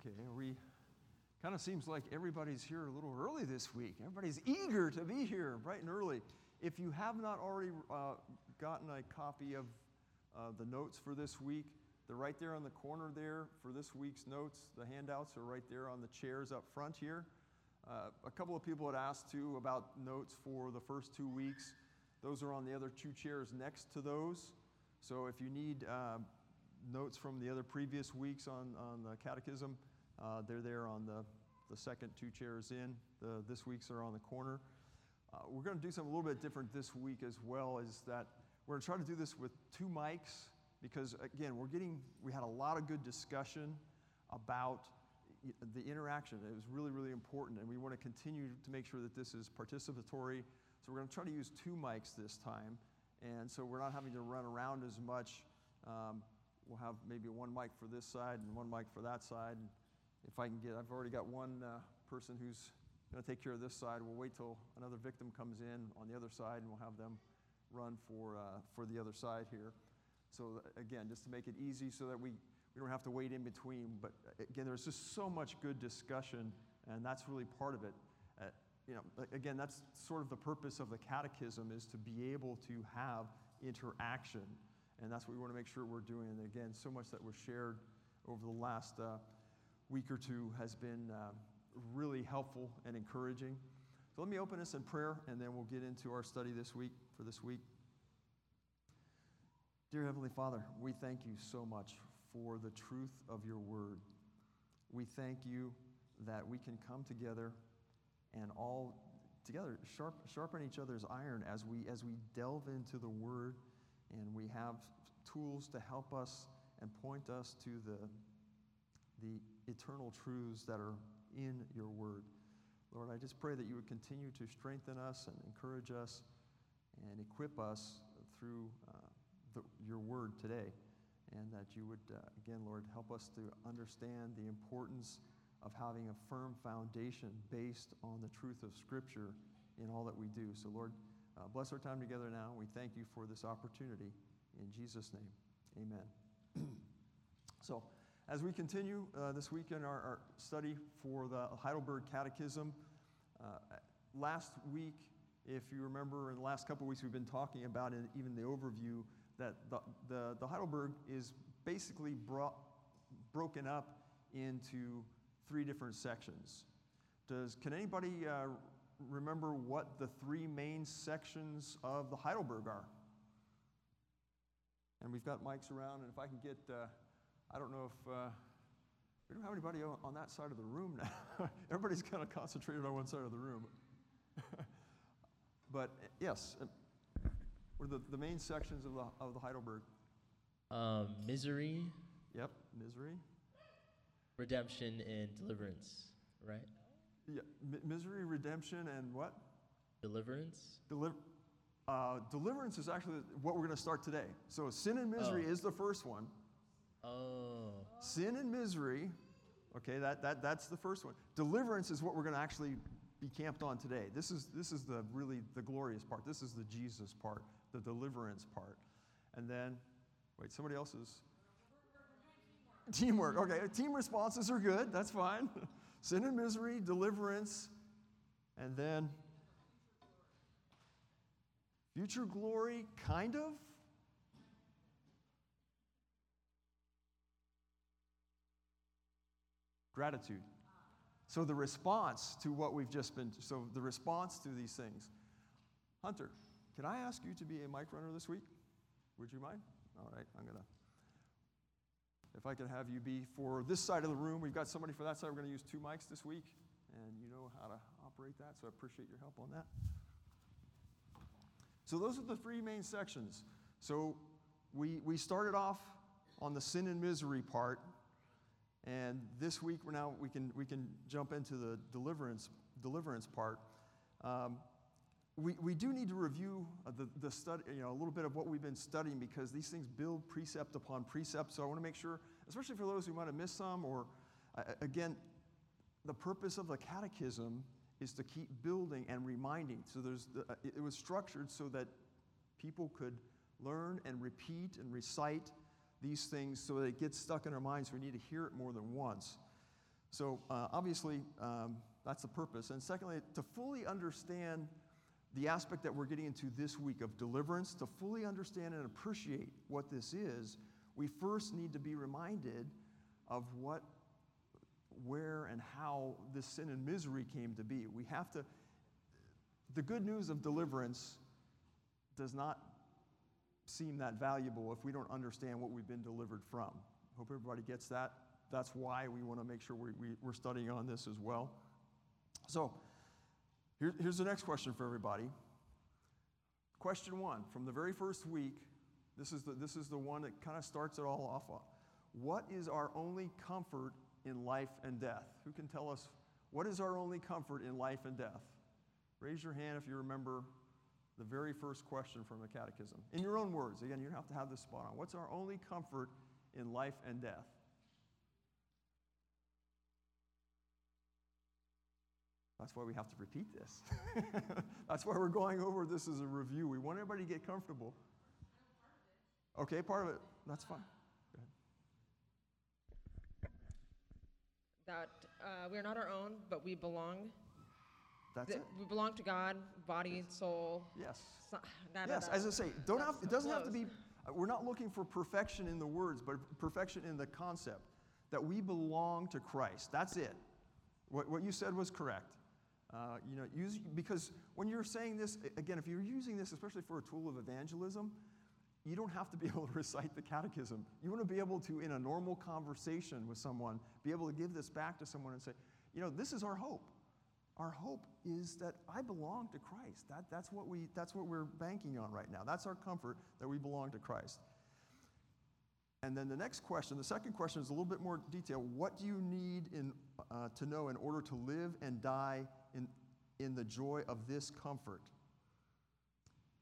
Okay, we kind of seems like everybody's here a little early this week. Everybody's eager to be here bright and early. If you have not already uh, gotten a copy of uh, the notes for this week, they're right there on the corner there for this week's notes. The handouts are right there on the chairs up front here. Uh, a couple of people had asked too about notes for the first two weeks. Those are on the other two chairs next to those. So if you need uh, notes from the other previous weeks on, on the catechism, uh, they're there on the, the second two chairs in. The, this week's are on the corner. Uh, we're going to do something a little bit different this week as well, is that we're going to try to do this with two mics because, again, we're getting, we had a lot of good discussion about the interaction. It was really, really important, and we want to continue to make sure that this is participatory. So we're going to try to use two mics this time, and so we're not having to run around as much. Um, we'll have maybe one mic for this side and one mic for that side. And if I can get, I've already got one uh, person who's going to take care of this side. We'll wait till another victim comes in on the other side, and we'll have them run for, uh, for the other side here. So again, just to make it easy so that we, we don't have to wait in between. But uh, again, there's just so much good discussion, and that's really part of it. Uh, you know, again, that's sort of the purpose of the catechism is to be able to have interaction. And that's what we want to make sure we're doing. And again, so much that was shared over the last uh, week or two has been uh, really helpful and encouraging. So let me open us in prayer, and then we'll get into our study this week for this week. Dear Heavenly Father, we thank you so much for the truth of your word. We thank you that we can come together and all together sharp, sharpen each other's iron as we, as we delve into the word and we have tools to help us and point us to the, the eternal truths that are in your word. Lord, I just pray that you would continue to strengthen us and encourage us and equip us through uh, the, your word today. And that you would, uh, again, Lord, help us to understand the importance of having a firm foundation based on the truth of Scripture in all that we do. So, Lord, uh, bless our time together now. We thank you for this opportunity. In Jesus' name, amen. so, as we continue uh, this week in our, our, study for the Heidelberg Catechism, uh, last week, if you remember, in the last couple of weeks, we've been talking about in even the overview that the, the, the Heidelberg is basically brought, broken up into three different sections. Does, can anybody uh, remember what the three main sections of the Heidelberg are. And we've got mics around, and if I can get, uh, I don't know if, uh, we don't have anybody on that side of the room now. Everybody's kind of concentrated on one side of the room. but yes, uh, what are the, the main sections of the, of the Heidelberg? Um, misery. Yep, misery. Redemption and deliverance, right? Yeah, m- misery, redemption, and what? Deliverance. Deliver. Uh, deliverance is actually what we're going to start today. So sin and misery oh. is the first one. Oh. Sin and misery. Okay, that, that, that's the first one. Deliverance is what we're going to actually be camped on today. This is, this is the really the glorious part. This is the Jesus part, the deliverance part. And then, wait, somebody else's. is. Teamwork. Okay, team responses are good. That's fine. sin and misery, deliverance, and then future glory, kind of. Gratitude. So the response to what we've just been, so the response to these things. Hunter, can I ask you to be a mic runner this week? Would you mind? All right, I'm going to if I could have you be for this side of the room, we've got somebody for that side. We're going to use two mics this week, and you know how to operate that, so I appreciate your help on that. So, those are the three main sections. So, we, we started off on the sin and misery part, and this week we're now we can, we can jump into the deliverance, deliverance part. Um, we, we do need to review uh, the, the study, you know, a little bit of what we've been studying because these things build precept upon precept. So I want to make sure, especially for those who might have missed some, or uh, again, the purpose of the catechism is to keep building and reminding. So there's the, uh, it was structured so that people could learn and repeat and recite these things so that it gets stuck in our minds. We need to hear it more than once. So, uh, obviously, um, that's the purpose. And secondly, to fully understand the aspect that we're getting into this week of deliverance, to fully understand and appreciate what this is, we first need to be reminded of what, where, and how this sin and misery came to be. We have to, the good news of deliverance does not seem that valuable if we don't understand what we've been delivered from. Hope everybody gets that. That's why we want to make sure we, we, we're studying on this as well. So, here, here's the next question for everybody. Question one from the very first week, this is the, this is the one that kind of starts it all off. What is our only comfort in life and death? Who can tell us what is our only comfort in life and death? Raise your hand if you remember the very first question from the catechism. In your own words, again, you don't have to have this spot on. What's our only comfort in life and death? That's why we have to repeat this. That's why we're going over this as a review. We want everybody to get comfortable. Okay, part of it. That's fine. That uh, we are not our own, but we belong. That's that it. We belong to God, body, soul. Yes. so- da, da, Yes, da. as I say, don't have, it doesn't have to be, uh, we're not looking for perfection in the words, but perfection in the concept that we belong to Christ. That's it. What, what you said was correct. Uh, you know, use, because when you're saying this, again, if you're using this, especially for a tool of evangelism, you don't have to be able to recite the catechism. You want to be able to, in a normal conversation with someone, be able to give this back to someone and say, you know, this is our hope. Our hope is that I belong to Christ. That, that's, what we, that's what we're banking on right now. That's our comfort that we belong to Christ. And then the next question, the second question is a little bit more detailed. What do you need in, uh, to know in order to live and die in, in the joy of this comfort?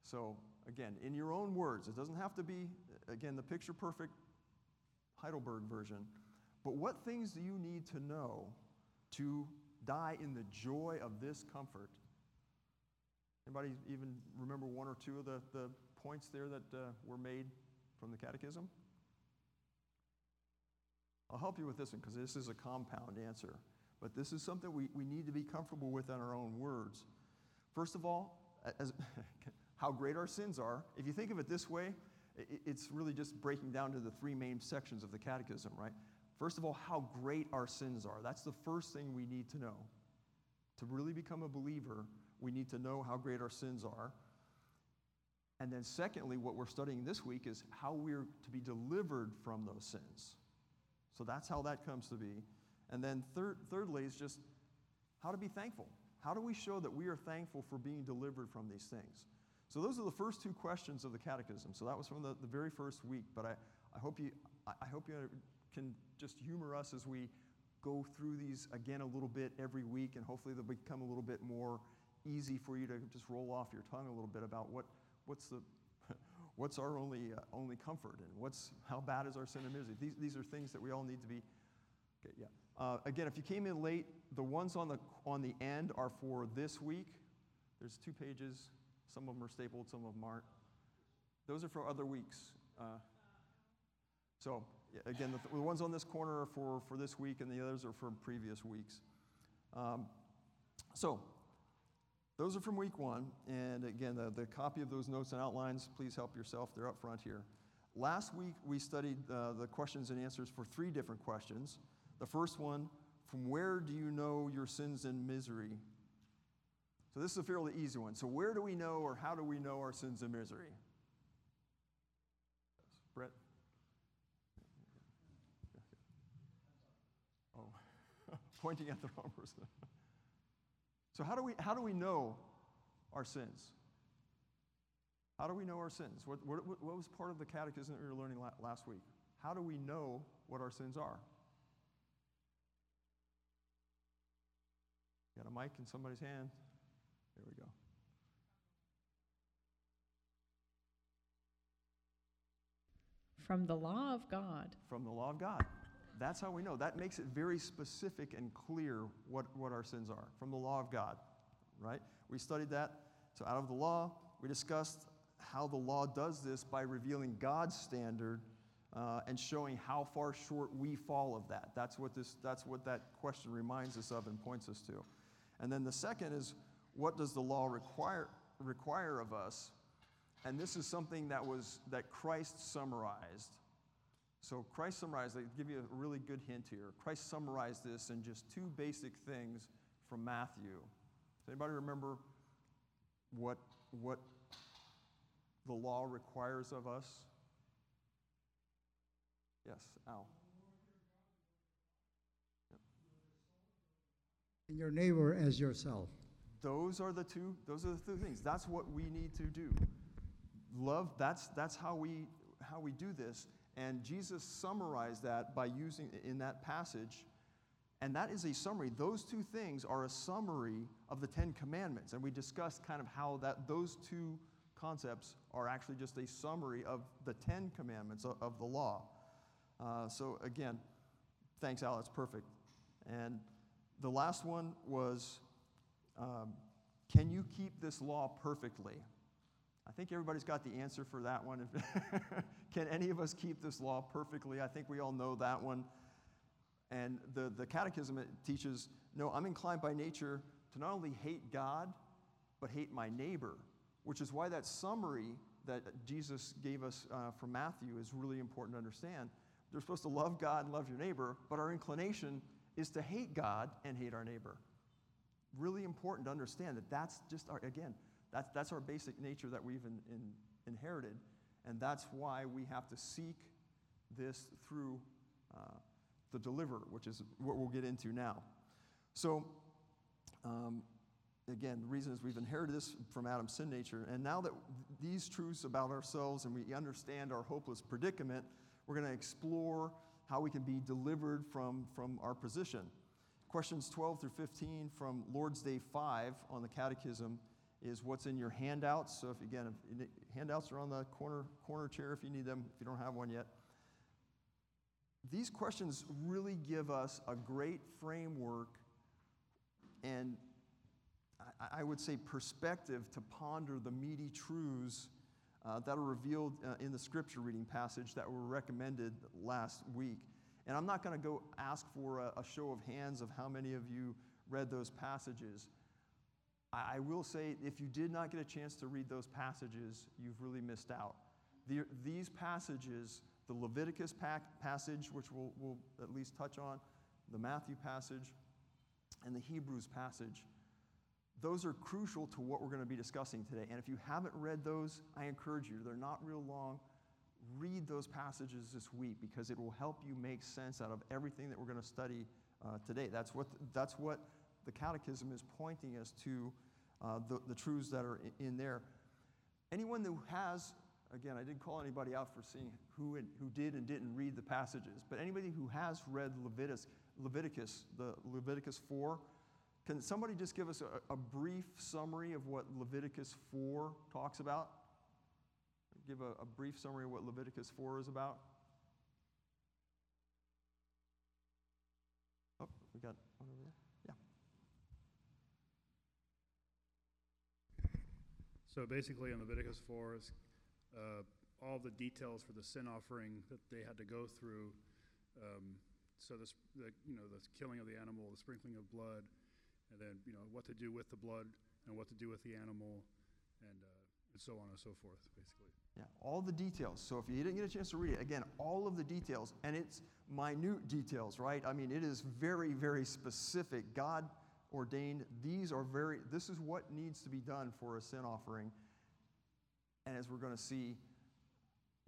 So, again, in your own words, it doesn't have to be, again, the picture perfect Heidelberg version, but what things do you need to know to die in the joy of this comfort? Anybody even remember one or two of the, the points there that uh, were made from the catechism? I'll help you with this one because this is a compound answer. But this is something we, we need to be comfortable with in our own words. First of all, as, how great our sins are. If you think of it this way, it's really just breaking down to the three main sections of the catechism, right? First of all, how great our sins are. That's the first thing we need to know. To really become a believer, we need to know how great our sins are. And then, secondly, what we're studying this week is how we're to be delivered from those sins. So that's how that comes to be. And then, third, thirdly, is just how to be thankful. How do we show that we are thankful for being delivered from these things? So, those are the first two questions of the Catechism. So, that was from the, the very first week. But I, I, hope you, I, I hope you can just humor us as we go through these again a little bit every week, and hopefully they'll become a little bit more easy for you to just roll off your tongue a little bit about what, what's, the, what's our only, uh, only comfort and what's, how bad is our sin and misery. These, these are things that we all need to be. Okay, yeah. Uh, again, if you came in late, the ones on the, on the end are for this week. There's two pages. Some of them are stapled, some of them aren't. Those are for other weeks. Uh, so, again, the, the ones on this corner are for, for this week, and the others are from previous weeks. Um, so, those are from week one. And again, the, the copy of those notes and outlines, please help yourself. They're up front here. Last week, we studied uh, the questions and answers for three different questions. The first one, from where do you know your sins and misery? So, this is a fairly easy one. So, where do we know or how do we know our sins and misery? Brett? Oh, pointing at the wrong person. so, how do we, how do we know our sins? How do we know our sins? What, what, what was part of the catechism that we were learning la- last week? How do we know what our sins are? Got a mic in somebody's hand? There we go. From the law of God. From the law of God. That's how we know. That makes it very specific and clear what, what our sins are. From the law of God, right? We studied that. So, out of the law, we discussed how the law does this by revealing God's standard uh, and showing how far short we fall of that. That's what, this, that's what that question reminds us of and points us to. And then the second is what does the law require, require of us? And this is something that was that Christ summarized. So Christ summarized, I give you a really good hint here. Christ summarized this in just two basic things from Matthew. Does anybody remember what, what the law requires of us? Yes, Al. And your neighbor as yourself. Those are the two, those are the two things. That's what we need to do. Love, that's, that's how, we, how we do this. And Jesus summarized that by using, in that passage, and that is a summary. Those two things are a summary of the Ten Commandments. And we discussed kind of how that, those two concepts are actually just a summary of the Ten Commandments of, of the law. Uh, so again, thanks, Al, it's perfect. And the last one was um, can you keep this law perfectly? I think everybody's got the answer for that one. can any of us keep this law perfectly? I think we all know that one. And the, the catechism teaches no, I'm inclined by nature to not only hate God, but hate my neighbor, which is why that summary that Jesus gave us uh, from Matthew is really important to understand. They're supposed to love God and love your neighbor, but our inclination is to hate God and hate our neighbor. Really important to understand that that's just our, again, that's, that's our basic nature that we've in, in, inherited, and that's why we have to seek this through uh, the deliverer, which is what we'll get into now. So, um, again, the reason is we've inherited this from Adam's sin nature, and now that these truths about ourselves and we understand our hopeless predicament, we're going to explore how we can be delivered from, from our position. Questions 12 through 15 from Lord's Day 5 on the Catechism is what's in your handouts. So, if again, if, handouts are on the corner, corner chair if you need them, if you don't have one yet. These questions really give us a great framework and I, I would say perspective to ponder the meaty truths uh, that are revealed uh, in the scripture reading passage that were recommended last week. And I'm not going to go ask for a, a, show of hands of how many of you read those passages. I, I, will say, if you did not get a chance to read those passages, you've really missed out. The, these passages, the Leviticus passage, which we'll, we'll at least touch on, the Matthew passage, and the Hebrews passage, those are crucial to what we're going to be discussing today. And if you haven't read those, I encourage you, they're not real long. Read those passages this week because it will help you make sense out of everything that we're going to study uh, today. That's what, that's what the Catechism is pointing us to, uh, the, the truths that are in, in there. Anyone who has, again, I didn't call anybody out for seeing who, who did and didn't read the passages, but anybody who has read Leviticus, Leviticus, the Leviticus 4, can somebody just give us a, a, brief summary of what Leviticus 4 talks about? Give a, a brief summary of what Leviticus 4 is about? Oh, we got one over there. Yeah. So basically, in Leviticus 4 is uh, all the details for the sin offering that they had to go through. Um, so this, the, you know, the killing of the animal, the sprinkling of blood, and then you know what to do with the blood and what to do with the animal, and uh, and so on and so forth, basically. Yeah, all the details. So if you didn't get a chance to read it, again, all of the details, and it's minute details, right? I mean, it is very, very specific. God ordained. These are very. This is what needs to be done for a sin offering, and as we're going to see.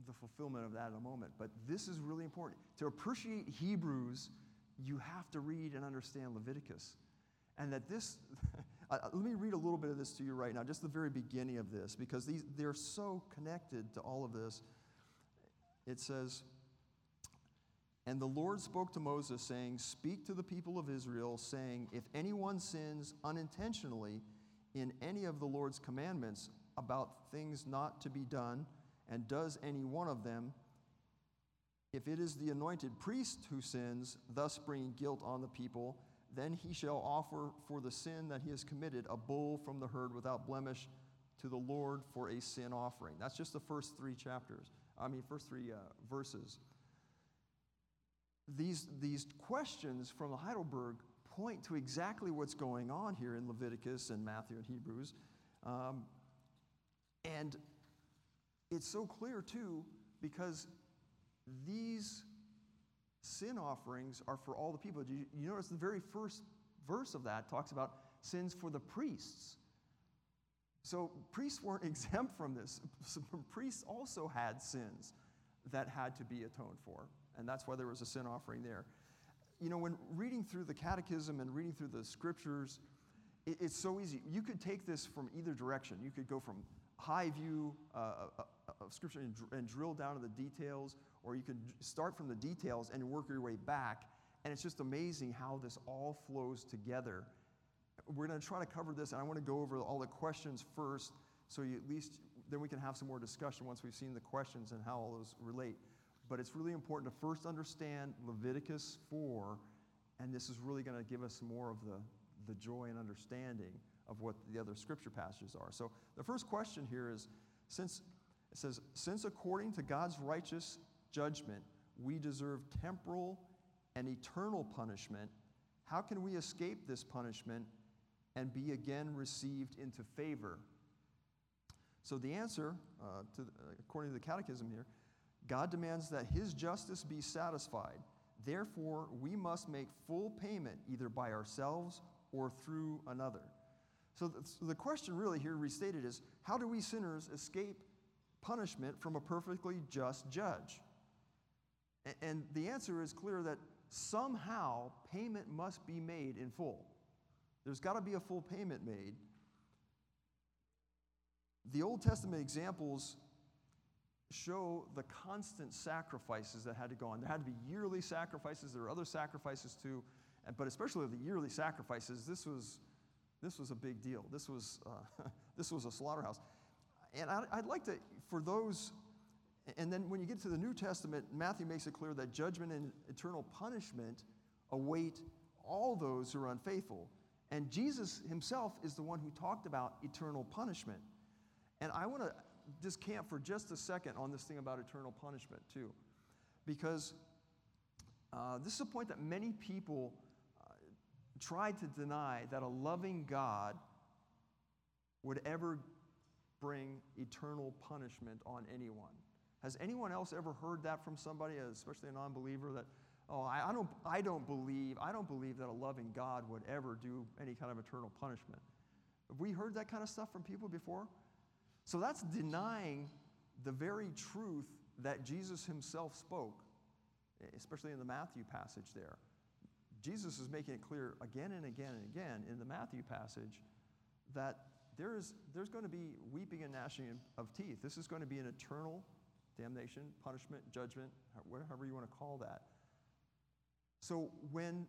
The fulfillment of that in a moment. But this is really important. To appreciate Hebrews, you have to read and understand Leviticus. And that this, let me read a little bit of this to you right now, just the very beginning of this, because these, they're so connected to all of this. It says, And the Lord spoke to Moses, saying, Speak to the people of Israel, saying, If anyone sins unintentionally in any of the Lord's commandments about things not to be done, and does any one of them, if it is the anointed priest who sins, thus bringing guilt on the people, then he shall offer for the sin that he has committed a bull from the herd without blemish to the Lord for a sin offering. That's just the first three chapters. I mean, first three uh, verses these, these questions from Heidelberg point to exactly what's going on here in Leviticus and Matthew and Hebrews. Um, and it's so clear, too, because these sin offerings are for all the people. You, you notice the very first verse of that talks about sins for the priests. So priests weren't exempt from this. Priests also had sins that had to be atoned for, and that's why there was a sin offering there. You know, when reading through the catechism and reading through the scriptures, it, it's so easy. You could take this from either direction. You could go from high view uh, uh, of scripture and, dr- and drill down to the details, or you could start from the details and work your way back. And it's just amazing how this all flows together. We're going to try to cover this, and I want to go over all the questions first, so you at least then we can have some more discussion once we've seen the questions and how all those relate. But it's really important to first understand Leviticus 4, and this is really going to give us more of the, the joy and understanding of what the other scripture passages are. So the first question here is since it says, since according to God's righteous judgment, we deserve temporal and eternal punishment, how can we escape this punishment and be again received into favor? So the answer, uh, to, uh, according to the Catechism here, God demands that His justice be satisfied. Therefore, we must make full payment either by ourselves or through another. So the, so the question really here restated is how do we sinners escape punishment from a perfectly just judge? And the answer is clear that somehow payment must be made in full. There's got to be a full payment made. The Old Testament examples show the constant sacrifices that had to go on. There had to be yearly sacrifices, there were other sacrifices too, but especially the yearly sacrifices, this was, this was a big deal. This was, uh, this was a slaughterhouse. And I'd like to, for those, and then when you get to the New Testament, Matthew makes it clear that judgment and eternal punishment await all those who are unfaithful. And Jesus himself is the one who talked about eternal punishment. And I want to just camp for just a second on this thing about eternal punishment, too. Because uh, this is a point that many people uh, try to deny that a loving God would ever bring eternal punishment on anyone. Has anyone else ever heard that from somebody, especially a non believer, that, oh, I, I, don't, I don't believe, I don't believe that a loving God would ever do any kind of eternal punishment? Have we heard that kind of stuff from people before? So that's denying the very truth that Jesus himself spoke, especially in the Matthew passage there. Jesus is making it clear again and again and again in the Matthew passage that there is, there's going to be weeping and gnashing of teeth. This is going to be an eternal damnation, punishment, judgment, whatever you want to call that. So when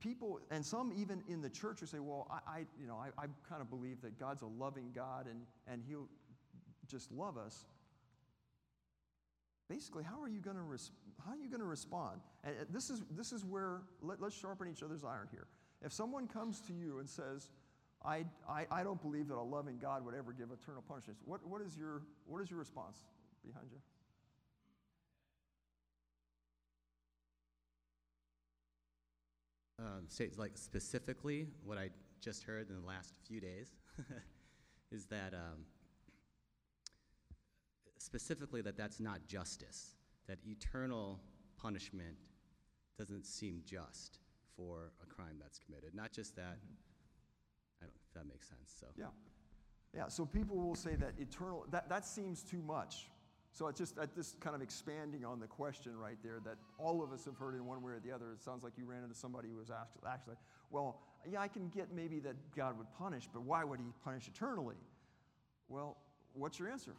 people, and some even in the church, will say, well, I, I you know, I, I kind of believe that God's a loving God and, and he'll just love us. Basically, how are you going to res- how are you going to respond? And this is this is where let, let's sharpen each other's iron here. If someone comes to you and says, I, I, I don't believe that a loving God would ever give eternal punishment. What, what, is your, what is your response behind you? Um, states like specifically what I just heard in the last few days is that um, specifically that that's not justice, that eternal punishment doesn't seem just for a crime that's committed. Not just that, I don't know if that makes sense. So Yeah. Yeah, so people will say that eternal, that, that seems too much. So it's just that this kind of expanding on the question right there that all of us have heard in one way or the other. It sounds like you ran into somebody who was asked, actually, well, yeah, I can get maybe that God would punish, but why would he punish eternally? Well, what's your answer?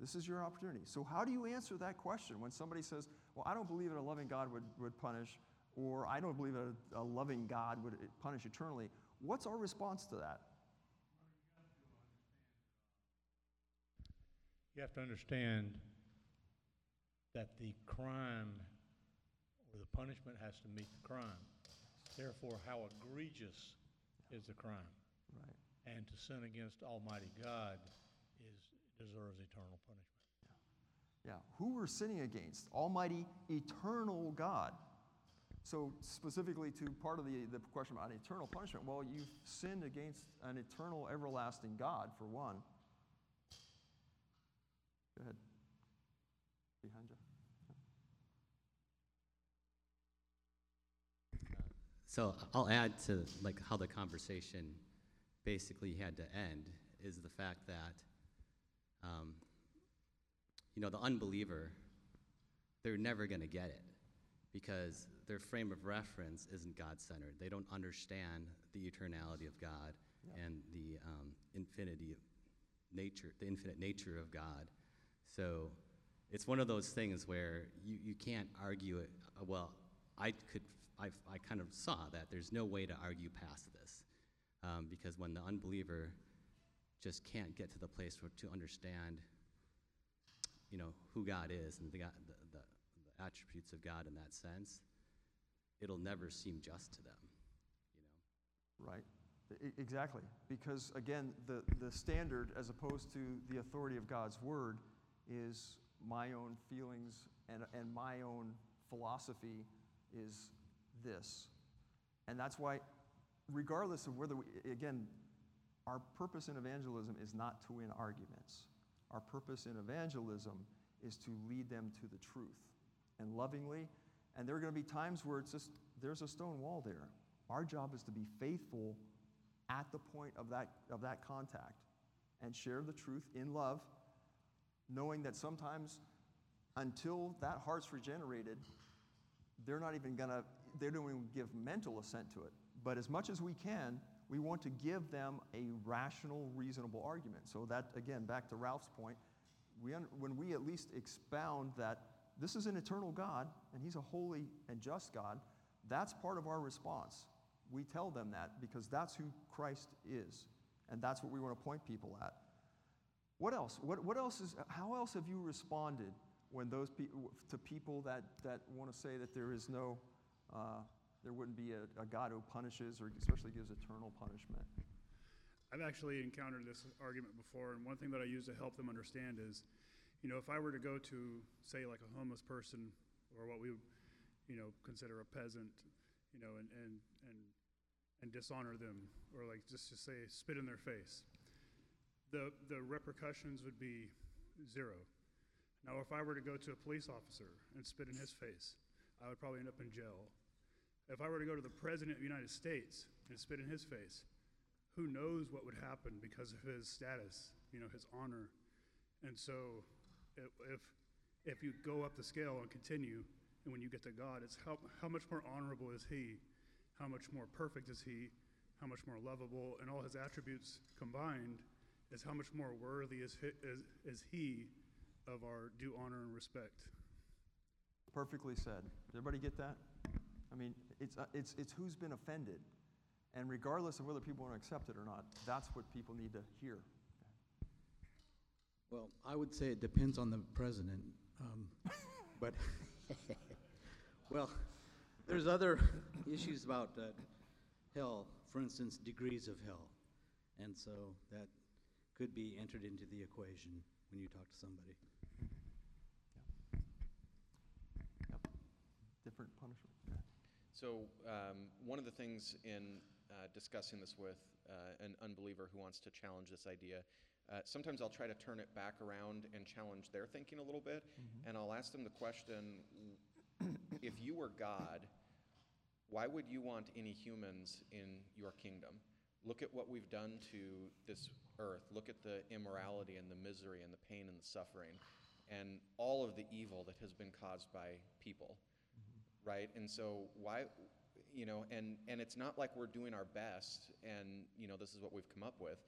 This is your opportunity. So, how do you answer that question when somebody says, Well, I don't believe that a loving God would, would punish, or I don't believe that a, a loving God would eh, punish eternally? What's our response to that? You have to understand that the crime or the punishment has to meet the crime. Therefore, how egregious is the crime? Right. And to sin against Almighty God is, deserves eternal punishment. Yeah, who we're sinning against? Almighty, eternal God. So, specifically to part of the, the question about eternal punishment, well, you've sinned against an eternal, everlasting God, for one. Go ahead. Behind you. So I'll add to like how the conversation basically had to end is the fact that, um, you know, the unbeliever, they're never going to get it because their frame of reference isn't God centered. They don't understand the eternality of God Yeah. and the um, infinity of nature, the infinite nature of God. So it's one of those things where you, you can't argue it. uh, Well, I could, I, I kind of saw that there's no way to argue past this. Um, because when the unbeliever just can't get to the place to understand, you know, who God is and the, God, the, the, the attributes of God in that sense, it'll never seem just to them, you know. Right. Exactly. Because again, the, the standard, as opposed to the authority of God's word, is my own feelings and, and my own philosophy is this. And that's why, regardless of whether we, again, our purpose in evangelism is not to win arguments. Our purpose in evangelism is to lead them to the truth and lovingly. And there are going to be times where it's just, there's a stone wall there. Our job is to be faithful at the point of that, of that contact and share the truth in love, knowing that sometimes until that heart's regenerated, they're not even to, they don't even give mental assent to it. But as much as we can, we want to give them a rational, reasonable argument. So that, again, back to Ralph's point, we when we at least expound that this is an eternal God and He's a holy and just God, that's part of our response. We tell them that because that's who Christ is, and that's what we want to point people at. What else? What, what else is? How else have you responded when those pe- to people that that want to say that there is no, uh, there wouldn't be a, a God who punishes or especially gives eternal punishment? I've actually encountered this argument before, and one thing that I use to help them understand is, you know, if I were to go to, say, like a homeless person or what we you know, consider a peasant, you know, and, and, and, and dishonor them, or like just to say, spit in their face, the, the repercussions would be zero. Now, if I were to go to a police officer and spit in his face, I would probably end up in jail. If I were to go to the President of the United States and spit in his face, who knows what would happen because of his status, you know, his honor. And so if, if, you go up the scale and continue, and when you get to God, it's how, how much more honorable is he? How much more perfect is he? How much more lovable? And all his attributes combined is how much more worthy is he, is, is he of our due honor and respect. Perfectly said. Does everybody get that? I mean, it's, uh, it's, it's who's been offended. And regardless of whether people want to accept it or not, that's what people need to hear. Well, I would say it depends on the president, um, but, well, there's other issues about uh, hell, for instance, degrees of hell. And so that could be entered into the equation when you talk to somebody. Yep. Different punishment. So, um, one of the things in uh, discussing this with uh, an unbeliever who wants to challenge this idea, uh, sometimes I'll try to turn it back around and challenge their thinking a little bit, and I'll ask them the question if you were God, why would you want any humans in your kingdom? Look at what we've done to this earth. Look at the immorality and the misery and the pain and the suffering and all of the evil that has been caused by people mm-hmm. right? And so why, you know, and and it's not like we're doing our best, and you know, this is what we've come up with.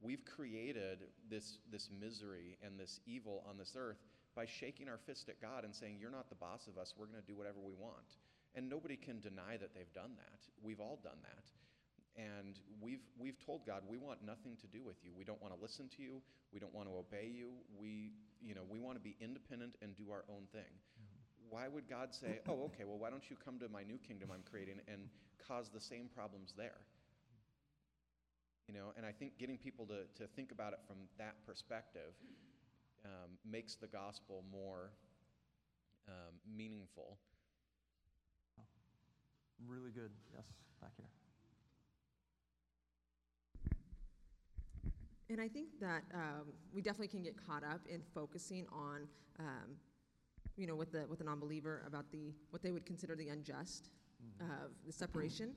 We've created this this misery and this evil on this earth by shaking our fist at God and saying, "You're not the boss of us. We're going to do whatever we want." And nobody can deny that they've done that. We've all done that. And we've, we've told God, we want nothing to do with you. We don't want to listen to you. We don't want to obey you. We, you know, we want to be independent and do our own thing why would God say, oh, okay, well, why don't you come to my new kingdom I'm creating and cause the same problems there? You know, and I think getting people to, to think about it from that perspective um, makes the gospel more um, meaningful. Really good. Yes, back here. And I think that um, we definitely can get caught up in focusing on, um, you know, with the with a non-believer about the what they would consider the unjust of the separation.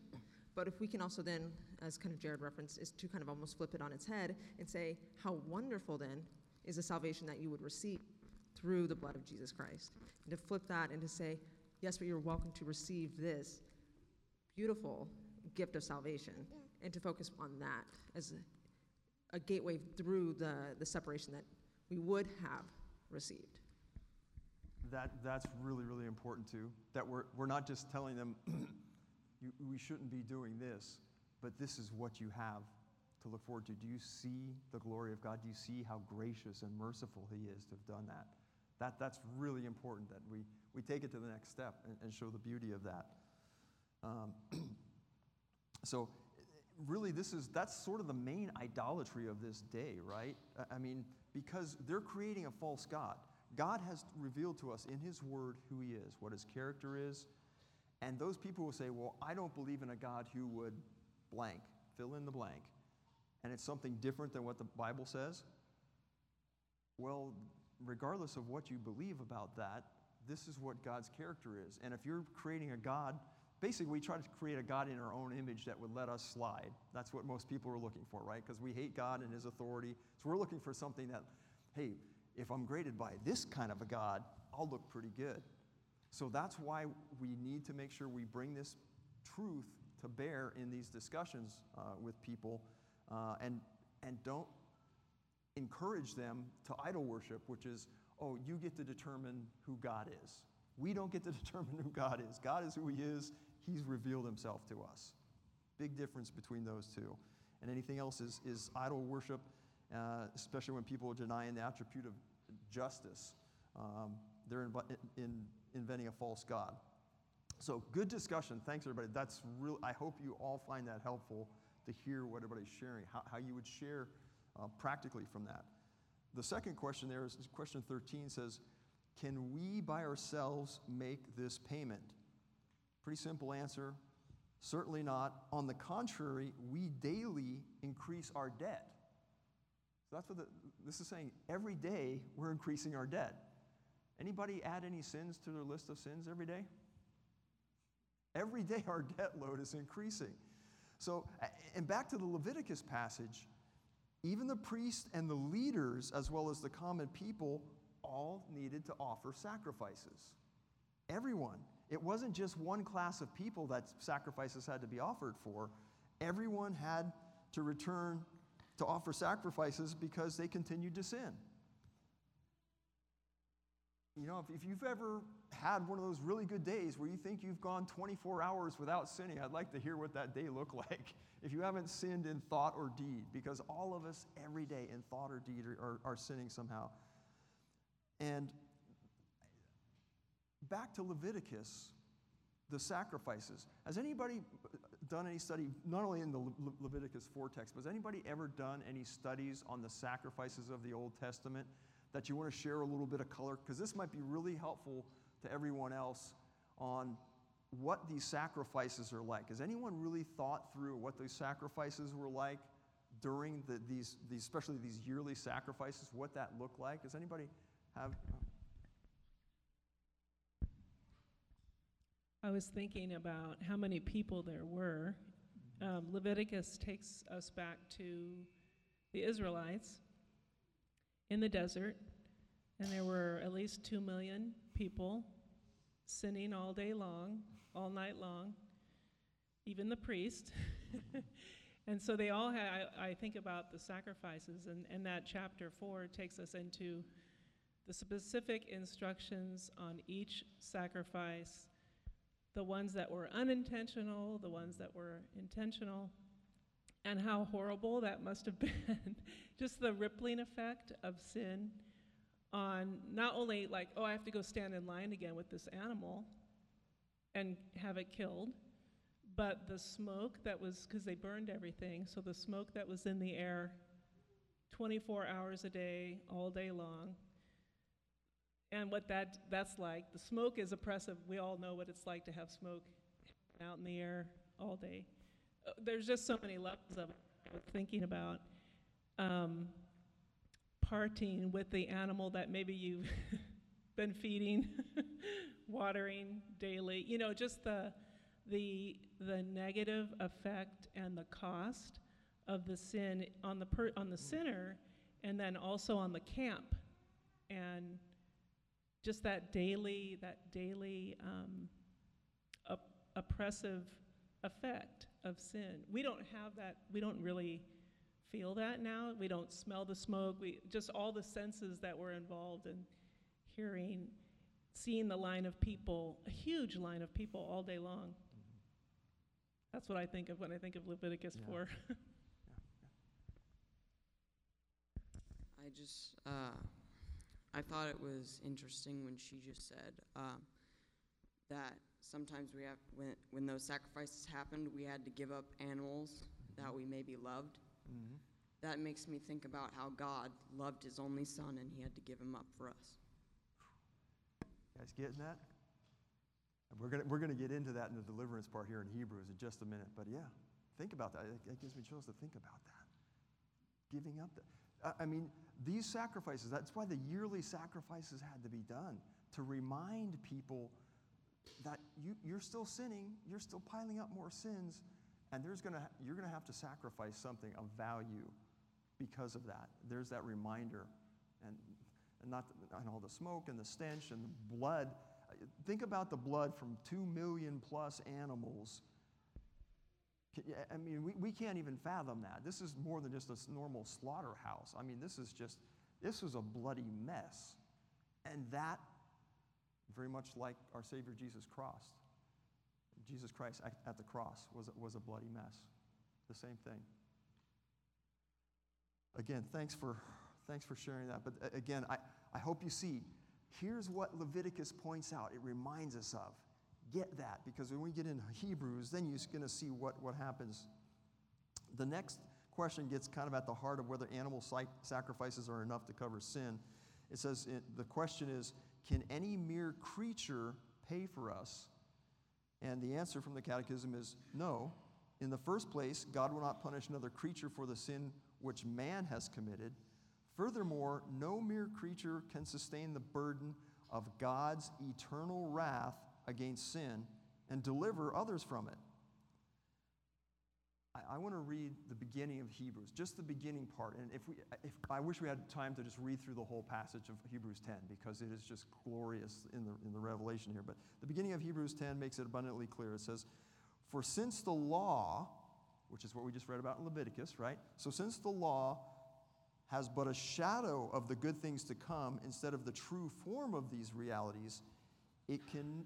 But if we can also then, as kind of Jared referenced, is to kind of almost flip it on its head and say, how wonderful then is the salvation that you would receive through the blood of Jesus Christ, and to flip that and to say, yes, but you're welcome to receive this beautiful gift of salvation, and to focus on that as a gateway through the, the separation that we would have received. That, that's really, really important too. That we're, we're not just telling them, you, we shouldn't be doing this, but this is what you have to look forward to. Do you see the glory of God? Do you see how gracious and merciful He is to have done that? that that's really important that we, we take it to the next step and, and show the beauty of that. Um, so, really, this is that's sort of the main idolatry of this day, right? I- mean, because they're creating a false God. God has revealed to us in His Word who He is, what His character is, and those people will say, "Well, I don't believe in a God who would blank, fill in the blank," and it's something different than what the Bible says. Well, regardless of what you believe about that, this is what God's character is. And if you're creating a God, basically, we try to create a God in our own image that would let us slide. That's what most people are looking for, right? Because we hate God and His authority. So we're looking for something that, hey, if I'm graded by this kind of a God, I'll look pretty good. So that's why we need to make sure we bring this truth to bear in these discussions uh, with people uh, and, and don't encourage them to idol worship, which is, oh, you get to determine who God is. We don't get to determine who God is. God is who He is, He's revealed Himself to us. Big difference between those two. And anything else is, is idol worship, uh, especially when people are denying the attribute of justice. Um, they're inv- in, inventing a false God. So, good discussion. Thanks, everybody. That's real. I hope you all find that helpful to hear what everybody's sharing, how, how you would share uh, practically from that. The second question there is, is question 13 says, Can we by ourselves make this payment? Pretty simple answer. Certainly not. On the contrary, we daily increase our debt. So that's what the, this is saying. Every day we're increasing our debt. Anybody add any sins to their list of sins every day? Every day our debt load is increasing. So, and back to the Leviticus passage, even the priests and the leaders, as well as the common people, all needed to offer sacrifices. Everyone. It wasn't just one class of people that sacrifices had to be offered for. Everyone had to return to offer sacrifices because they continued to sin. You know, if, if you've ever had one of those really good days where you think you've gone 24 hours without sinning, I'd like to hear what that day looked like. If you haven't sinned in thought or deed, because all of us every day in thought or deed are, are, are sinning somehow. And back to Leviticus, the sacrifices. Has anybody done any study, not only in the Le- Leviticus 4 text, but has anybody ever done any studies on the sacrifices of the Old Testament that you want to share a little bit of color? Because this might be really helpful to everyone else on what these sacrifices are like. Has anyone really thought through what those sacrifices were like during the, these, these, especially these yearly sacrifices, what that looked like? Does anybody have? I was thinking about how many people there were. Um, Leviticus takes us back to the Israelites in the desert, and there were at least two million people sinning all day long, all night long, even the priest. and so they all had, I, I think about the sacrifices, and, and that chapter four takes us into the specific instructions on each sacrifice the ones that were unintentional, the ones that were intentional, and how horrible that must have been. Just the rippling effect of sin on not only like, oh, I have to go stand in line again with this animal and have it killed, but the smoke that was, because they burned everything, so the smoke that was in the air 24 hours a day, all day long, and what that that's like. The smoke is oppressive. We all know what it's like to have smoke out in the air all day. Uh, There's just so many levels of. Thinking about um, parting with the animal that maybe you've been feeding, watering daily. You know, just the the the negative effect and the cost of the sin on the per, on the sinner, and then also on the camp, and just that daily that daily um, op- oppressive effect of sin. We don't have that. We don't really feel that now. We don't smell the smoke. We just all the senses that were involved in hearing, seeing the line of people, a huge line of people all day long. That's what I think of when I think of Leviticus Yeah. 4. I just, uh, I thought it was interesting when she just said um, that sometimes we have, when, when those sacrifices happened, we had to give up animals that we maybe loved. Mhm. That makes me think about how God loved his only son and he had to give him up for us. Guys getting that? And we're gonna, we're gonna get into that in the deliverance part here in Hebrews in just a minute, but yeah, think about that. It, it gives me chills to think about that. Giving up the, I, I mean, these sacrifices, that's why the yearly sacrifices had to be done, to remind people that you, you're still sinning, you're still piling up more sins, and there's gonna, you're gonna have to sacrifice something of value because of that. There's that reminder. And, and not and all the smoke and the stench and the blood. Think about the blood from two million plus animals. I mean, we, we can't even fathom that. This is more than just a normal slaughterhouse. I mean, this is just, this was a bloody mess. And that, very much like our Savior Jesus Christ, Jesus Christ at, at the cross was, was a bloody mess. The same thing. Again, thanks for, thanks for sharing that. But again, I, I hope you see, here's what Leviticus points out. It reminds us of. Get that, because when we get into Hebrews, then you're going to see what, what happens. The next question gets kind of at the heart of whether animal sacrifices are enough to cover sin. It says, it, the question is, can any mere creature pay for us? And the answer from the Catechism is no. In the first place, God will not punish another creature for the sin which man has committed. Furthermore, no mere creature can sustain the burden of God's eternal wrath against sin and deliver others from it. I, I want to read the beginning of Hebrews, just the beginning part. And if we, if, I wish we had time to just read through the whole passage of Hebrews 10 because it is just glorious in the, in the revelation here. But the beginning of Hebrews 10 makes it abundantly clear. It says, For since the law, which is what we just read about in Leviticus, right? So since the law has but a shadow of the good things to come instead of the true form of these realities, it can,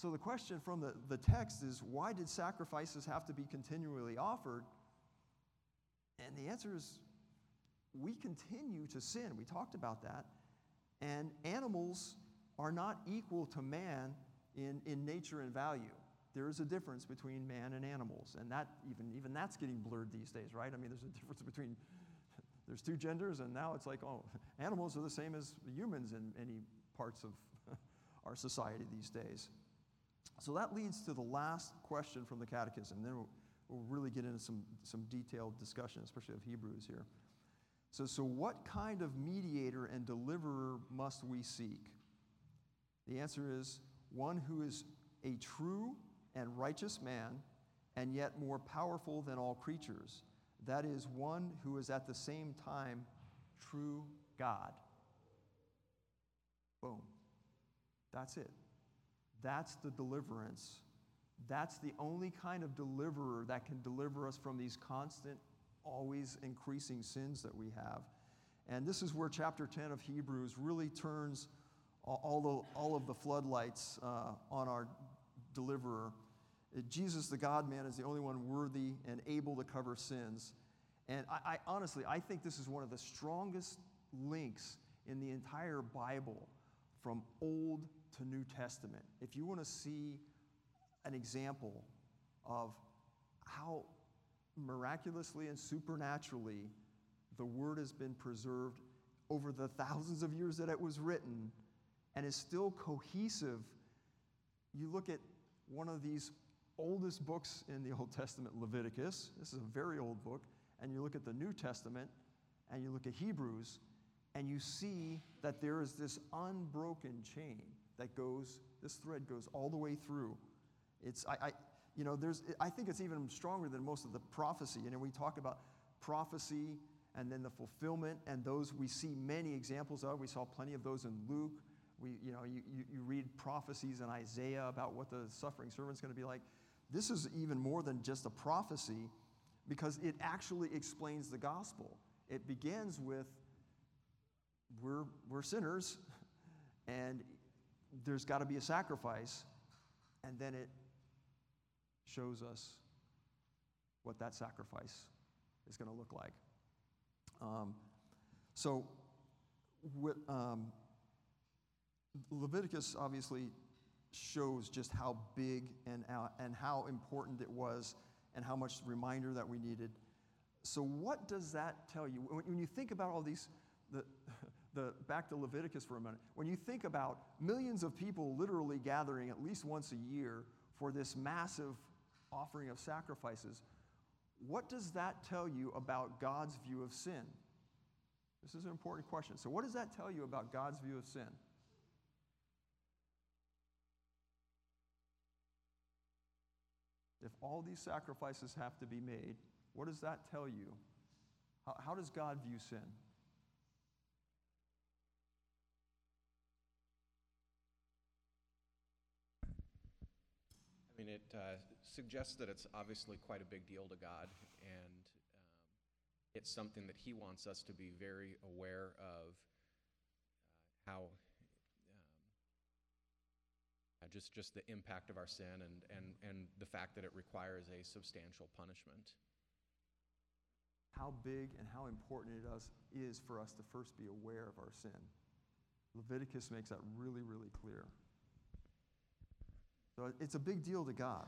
So the question from the, the text is why did sacrifices have to be continually offered? And the answer is we continue to sin. We talked about that. And animals are not equal to man in, in nature and value. There is a difference between man and animals. And that even, even that's getting blurred these days, right? I mean, there's a difference between there's two genders, and now it's like, oh, animals are the same as humans in many parts of our society these days. So that leads to the last question from the Catechism. Then we'll, really get into some, some detailed discussion, especially of Hebrews here. So, so, what kind of mediator and deliverer must we seek? The answer is one who is a true and righteous man, and yet more powerful than all creatures. That is one who is at the same time true God. Boom. That's it. That's the deliverance. That's the only kind of deliverer that can deliver us from these constant, always increasing sins that we have. And this is where chapter 10 of Hebrews really turns all, the, all of the floodlights uh, on our deliverer. Uh, Jesus, the God man, is the only one worthy and able to cover sins. And I, I honestly, I think this is one of the strongest links in the entire Bible from Old to New Testament. If you want to see an example of how miraculously and supernaturally the Word has been preserved over the thousands of years that it was written and is still cohesive, you look at one of these oldest books in the Old Testament, Leviticus. This is a very old book. And you look at the New Testament and you look at Hebrews, and you see that there is this unbroken chain that goes, this thread goes all the way through. It's, I, I, you know, there's, I think it's even stronger than most of the prophecy. You know, we talk about prophecy and then the fulfillment, and those we see many examples of. We saw plenty of those in Luke. We, you know, you, you, you read prophecies in Isaiah about what the suffering servant's going to be like. This is even more than just a prophecy because it actually explains the gospel. It begins with we're, we're sinners, and there's got to be a sacrifice, and then it shows us what that sacrifice is going to look like. Um, so, with, um, Leviticus obviously shows just how big and, uh, and how important it was and how much reminder that we needed. So, what does that tell you? When, you think about all these, the, the, back to Leviticus for a minute, when you think about millions of people literally gathering at least once a year for this massive offering of sacrifices, what does that tell you about God's view of sin? This is an important question. So, what does that tell you about God's view of sin? If all these sacrifices have to be made, what does that tell you? How, how does God view sin? Mean, it uh, suggests that it's obviously quite a big deal to God, and um, it's something that He wants us to be very aware of uh, how. um, uh, Just, just the impact of our sin and, and, and the fact that it requires a substantial punishment. How big and how important it is, is for us to first be aware of our sin. Leviticus makes that really, really clear. So it's a big deal to God.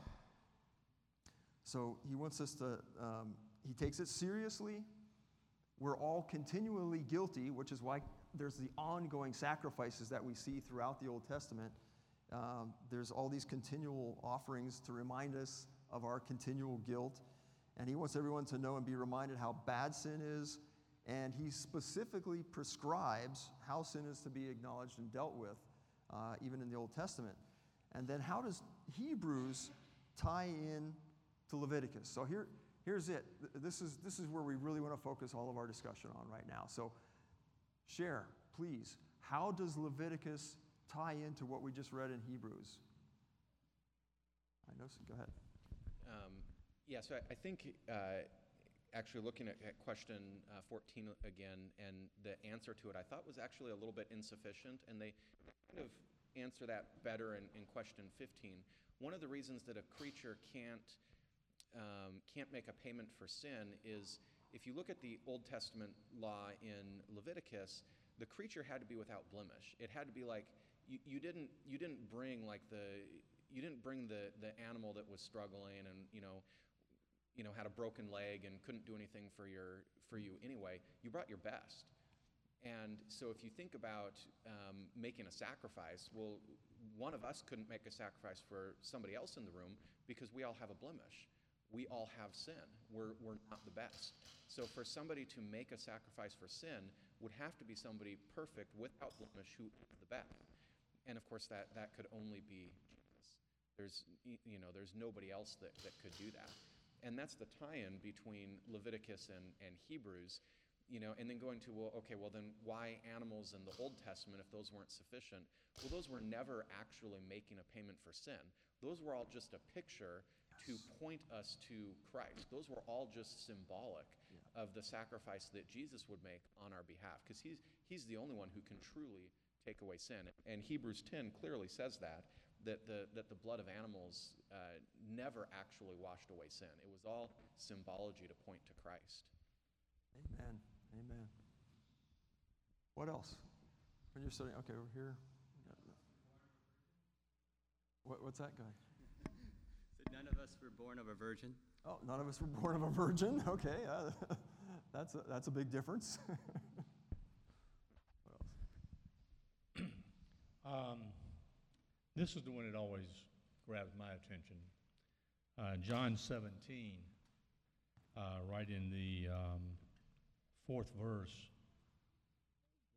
So he wants us to, um, he takes it seriously. We're all continually guilty, which is why there's the ongoing sacrifices that we see throughout the Old Testament. Um, there's all these continual offerings to remind us of our continual guilt. And he wants everyone to know and be reminded how bad sin is. And he specifically prescribes how sin is to be acknowledged and dealt with, uh, even in the Old Testament. And then how does Hebrews tie in to Leviticus? So here, here's it. This is, this is where we really want to focus all of our discussion on right now. So share, please. How does Leviticus tie into what we just read in Hebrews? I know, so go ahead. Um, yeah, so I, I think uh, actually looking at, at question uh, 14 again, and the answer to it I thought was actually a little bit insufficient, and they kind of answer that better in, in question 15. One of the reasons that a creature can't, um, can't make a payment for sin is if you look at the Old Testament law in Leviticus, the creature had to be without blemish. It had to be like, you, you, didn't, you didn't bring like the, you didn't bring the, the animal that was struggling and, you know, you know, had a broken leg and couldn't do anything for, your, for you anyway. You brought your best. And so if you think about um, making a sacrifice, well, one of us couldn't make a sacrifice for somebody else in the room because we all have a blemish. We all have sin. We're, we're not the best. So for somebody to make a sacrifice for sin would have to be somebody perfect without blemish who is the best. And of course, that, that could only be Jesus. There's, you know, there's nobody else that, that could do that. And that's the tie-in between Leviticus and, and Hebrews you know, and then going to, well, okay, well, then why animals in the Old Testament if those weren't sufficient? Well, those were never actually making a payment for sin. Those were all just a picture to point us to Christ. Those were all just symbolic of the sacrifice that Jesus would make on our behalf, because he's, he's the only one who can truly take away sin. And Hebrews 10 clearly says that, that the, that the blood of animals uh, never actually washed away sin. It was all symbology to point to Christ. Amen. Amen. What else? When you're studying, okay, over here. What, what's that guy? So none of us were born of a virgin? Oh, none of us were born of a virgin. Okay, uh, that's a, that's a big difference. what else? Um, this is the one that always grabs my attention. Uh, John 17, uh, right in the um, fourth verse,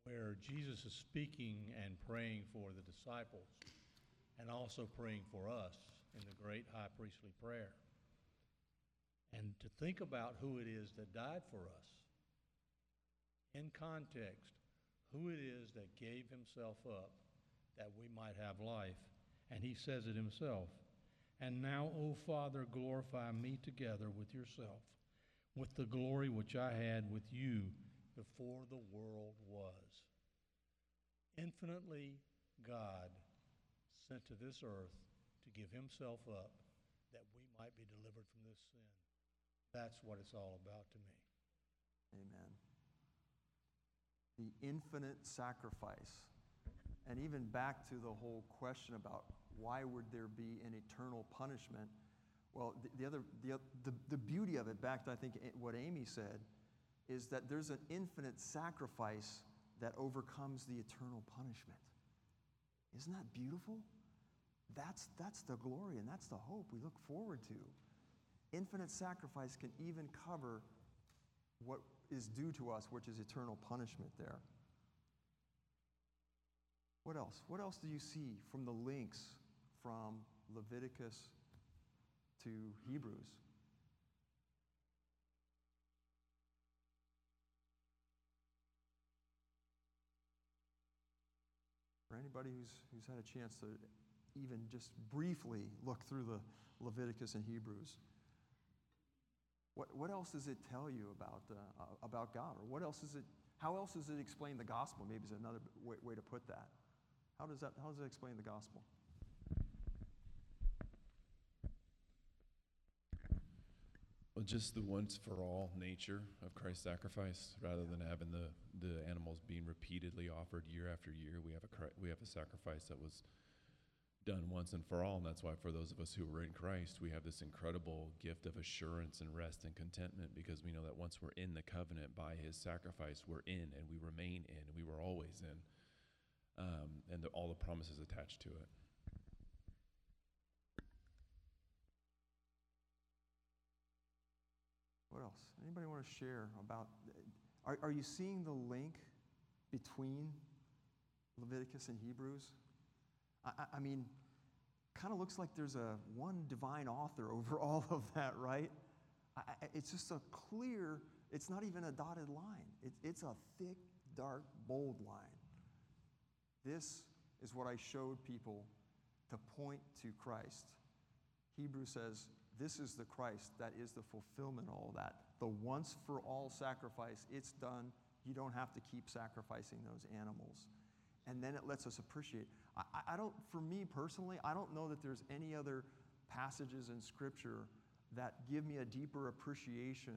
where Jesus is speaking and praying for the disciples and also praying for us in the great high priestly prayer. And to think about who it is that died for us in context, who it is that gave himself up that we might have life. And he says it himself. And now, O Father, glorify me together with yourself, with the glory which I had with you before the world was. Infinitely, God sent to this earth to give himself up that we might be delivered from this sin. That's what it's all about to me. Amen. The infinite sacrifice. And even back to the whole question about why would there be an eternal punishment? Well, the, the other, the, the, the beauty of it, back to I think what Amy said, is that there's an infinite sacrifice that overcomes the eternal punishment. Isn't that beautiful? That's, that's the glory and that's the hope we look forward to. Infinite sacrifice can even cover what is due to us, which is eternal punishment there. What else? What else do you see from the links from Leviticus to Hebrews? For anybody who's, who's had a chance to even just briefly look through the Leviticus and Hebrews, what, what else does it tell you about, uh, about God? Or what else is it, how else does it explain the gospel? Maybe is another way, way to put that. How does that, how does it explain the gospel? Well, just the once for all nature of Christ's sacrifice, rather than having the, the animals being repeatedly offered year after year, we have a we have a sacrifice that was done once and for all, and that's why for those of us who are in Christ, we have this incredible gift of assurance and rest and contentment because we know that once we're in the covenant by His sacrifice, we're in and we remain in, and we were always in, um, and the, all the promises attached to it. What else? Anybody want to share about? Are, are you seeing the link between Leviticus and Hebrews? I, I mean, kind of looks like there's a one divine author over all of that, right? I, it's just a clear. It's not even a dotted line. It, it's a thick, dark, bold line. This is what I showed people to point to Christ. Hebrews says, This is the Christ that is the fulfillment of all that. The once for all sacrifice, it's done. You don't have to keep sacrificing those animals. And then it lets us appreciate. I, I don't, for me personally, I don't know that there's any other passages in Scripture that give me a deeper appreciation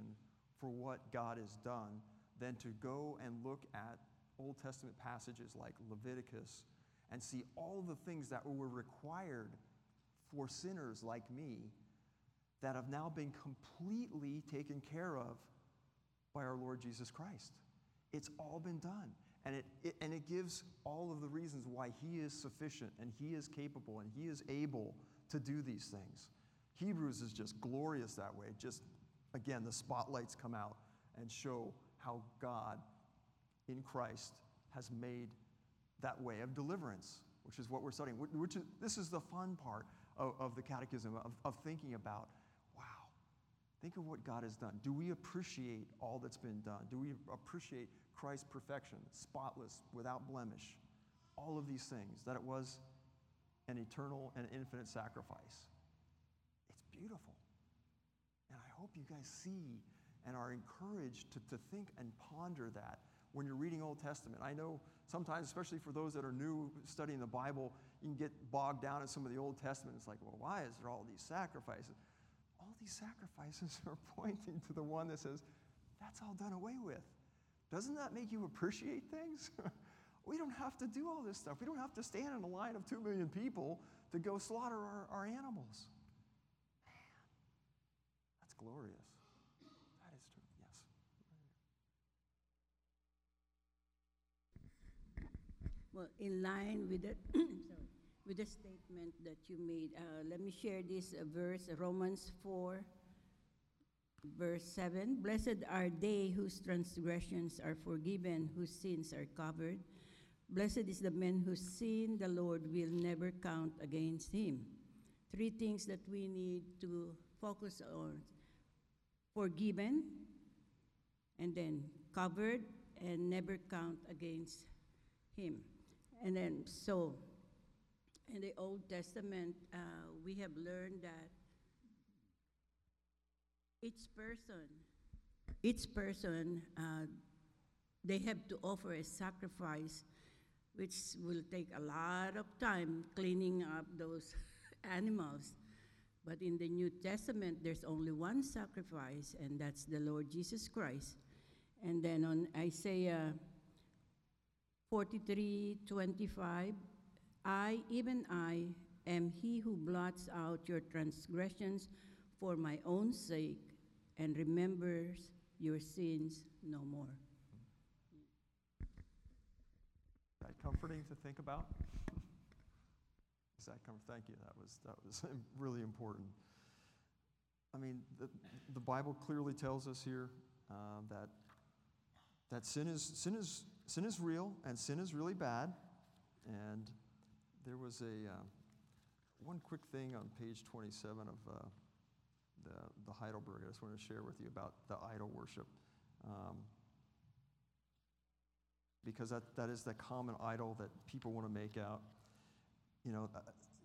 for what God has done than to go and look at Old Testament passages like Leviticus and see all the things that were required for sinners like me that have now been completely taken care of by our Lord Jesus Christ. It's all been done. And it, it, and it gives all of the reasons why He is sufficient and He is capable and He is able to do these things. Hebrews is just glorious that way. Just, again, the spotlights come out and show how God in Christ has made that way of deliverance, which is what we're studying. Which is, this is the fun part of, of the catechism, of, of thinking about think of what God has done. Do we appreciate all that's been done? Do we appreciate Christ's perfection, spotless, without blemish? All of these things, that it was an eternal and infinite sacrifice. It's beautiful. And I hope you guys see and are encouraged to, to think and ponder that when you're reading Old Testament. I know sometimes, especially for those that are new studying the Bible, you can get bogged down in some of the Old Testament. It's like, well, why is there all these sacrifices? These sacrifices are pointing to the one that says, that's all done away with. Doesn't that make you appreciate things? we don't have to do all this stuff. We don't have to stand in a line of two million people to go slaughter our, our animals. Man, that's glorious. That is true. Yes. Well, in line with the, with the statement that you made, uh, let me share this uh, verse, Romans 4, verse 7. Blessed are they whose transgressions are forgiven, whose sins are covered. Blessed is the man whose sin the Lord will never count against him. Three things that we need to focus on forgiven, and then covered, and never count against him. And then, so, in the Old Testament, uh, we have learned that each person, each person, uh, they have to offer a sacrifice, which will take a lot of time cleaning up those animals. But in the New Testament, there's only one sacrifice, and that's the Lord Jesus Christ. And then on Isaiah 43 25, I, even I, am he who blots out your transgressions for my own sake and remembers your sins no more. Is that comforting to think about? Is that? Thank you. That was, that was really important. I mean, the, the Bible clearly tells us here uh, that, that sin, is, sin, is, sin is real and sin is really bad. And there was a, uh, one quick thing on page 27 of uh, the, the Heidelberg I just want to share with you about the idol worship. Um, because that, that is the common idol that people want to make out. You know, uh,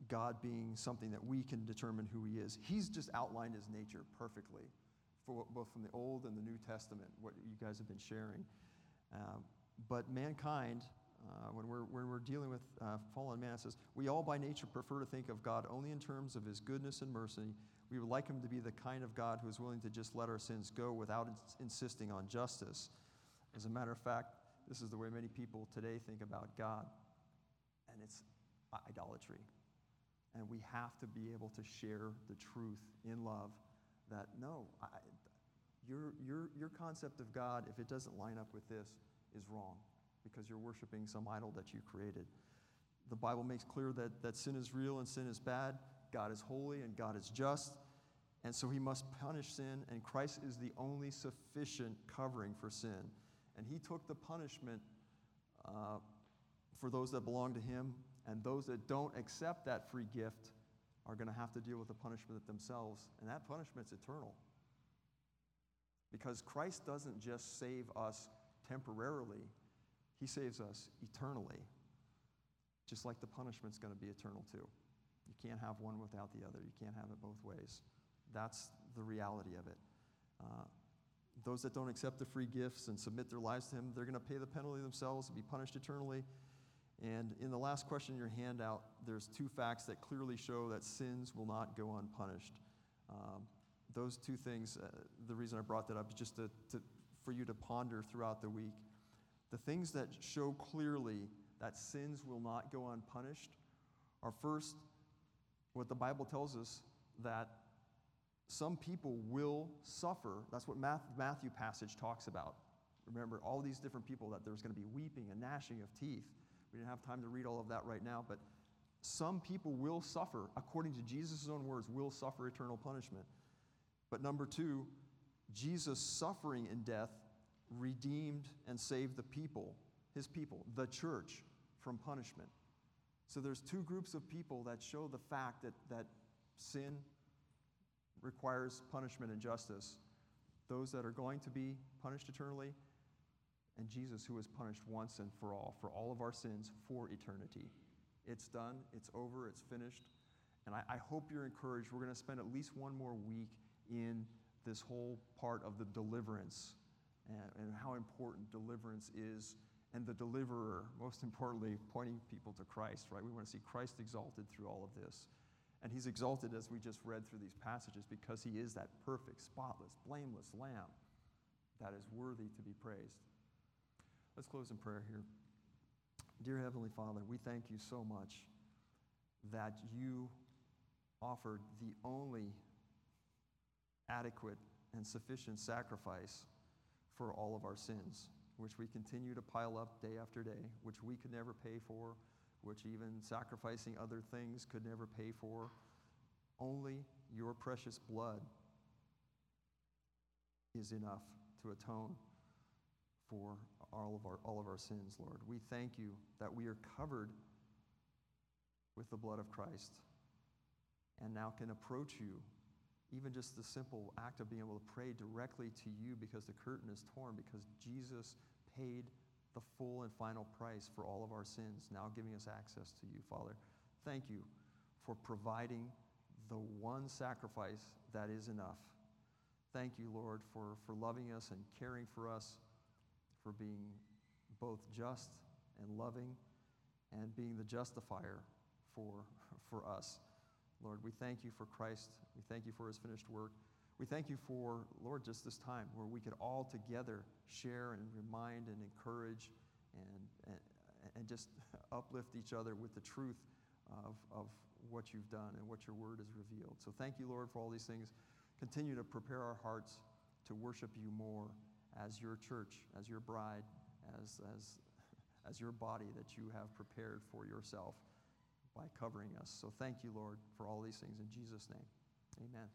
God being something that we can determine who He is. He's just outlined His nature perfectly, for, both from the Old and the New Testament, what you guys have been sharing. Um, but mankind, uh, when, we're, when we're dealing with uh, fallen man, says, we all by nature prefer to think of God only in terms of His goodness and mercy. We would like Him to be the kind of God who is willing to just let our sins go without ins- insisting on justice. As a matter of fact, this is the way many people today think about God, and it's idolatry. And we have to be able to share the truth in love that no, I, your, your, your concept of God, if it doesn't line up with this, is wrong because you're worshiping some idol that you created. The Bible makes clear that, that sin is real and sin is bad. God is holy and God is just. And so he must punish sin, and Christ is the only sufficient covering for sin. And he took the punishment uh, for those that belong to him, and those that don't accept that free gift are going to have to deal with the punishment themselves. And that punishment's eternal. Because Christ doesn't just save us temporarily, he saves us eternally. Just like the punishment's going to be eternal too. You can't have one without the other, you can't have it both ways. That's the reality of it. Uh, those that don't accept the free gifts and submit their lives to Him, they're going to pay the penalty themselves and be punished eternally. And in the last question in your handout, there's two facts that clearly show that sins will not go unpunished. Um, those two things, uh, the reason I brought that up is just to, to, for you to ponder throughout the week. The things that show clearly that sins will not go unpunished are first, what the Bible tells us that some people will suffer. That's what Matthew passage talks about. Remember, all these different people that there's going to be weeping and gnashing of teeth. We didn't have time to read all of that right now, but some people will suffer, according to Jesus' own words, will suffer eternal punishment. But number two, Jesus' suffering in death redeemed and saved the people, his people, the church, from punishment. So there's two groups of people that show the fact that, that sin requires punishment and justice. Those that are going to be punished eternally, and Jesus, who was punished once and for all, for all of our sins for eternity. It's done, it's over, it's finished. And I, I hope you're encouraged. We're going to spend at least one more week in this whole part of the deliverance and, and how important deliverance is and the deliverer, most importantly, pointing people to Christ, right? We want to see Christ exalted through all of this. And he's exalted as we just read through these passages because he is that perfect, spotless, blameless lamb that is worthy to be praised. Let's close in prayer here. Dear Heavenly Father, we thank you so much that you offered the only adequate and sufficient sacrifice for all of our sins, which we continue to pile up day after day, which we could never pay for, which even sacrificing other things could never pay for. Only your precious blood is enough to atone for all of our, all of our sins, Lord. We thank you that we are covered with the blood of Christ and now can approach you. Even just the simple act of being able to pray directly to you because the curtain is torn, because Jesus paid the full and final price for all of our sins, now giving us access to you, Father. Thank you for providing the one sacrifice that is enough. Thank you, Lord, for, for loving us and caring for us, for being both just and loving, and being the justifier for, for us. Lord, we thank you for Christ. We thank you for his finished work. We thank you for, Lord, just this time where we could all together share and remind and encourage and, and, and just uplift each other with the truth of, of what you've done and what your word has revealed. So thank you, Lord, for all these things. Continue to prepare our hearts to worship you more as your church, as your bride, as, as, as your body that you have prepared for yourself by covering us. So thank you, Lord, for all these things in Jesus' name. Amen.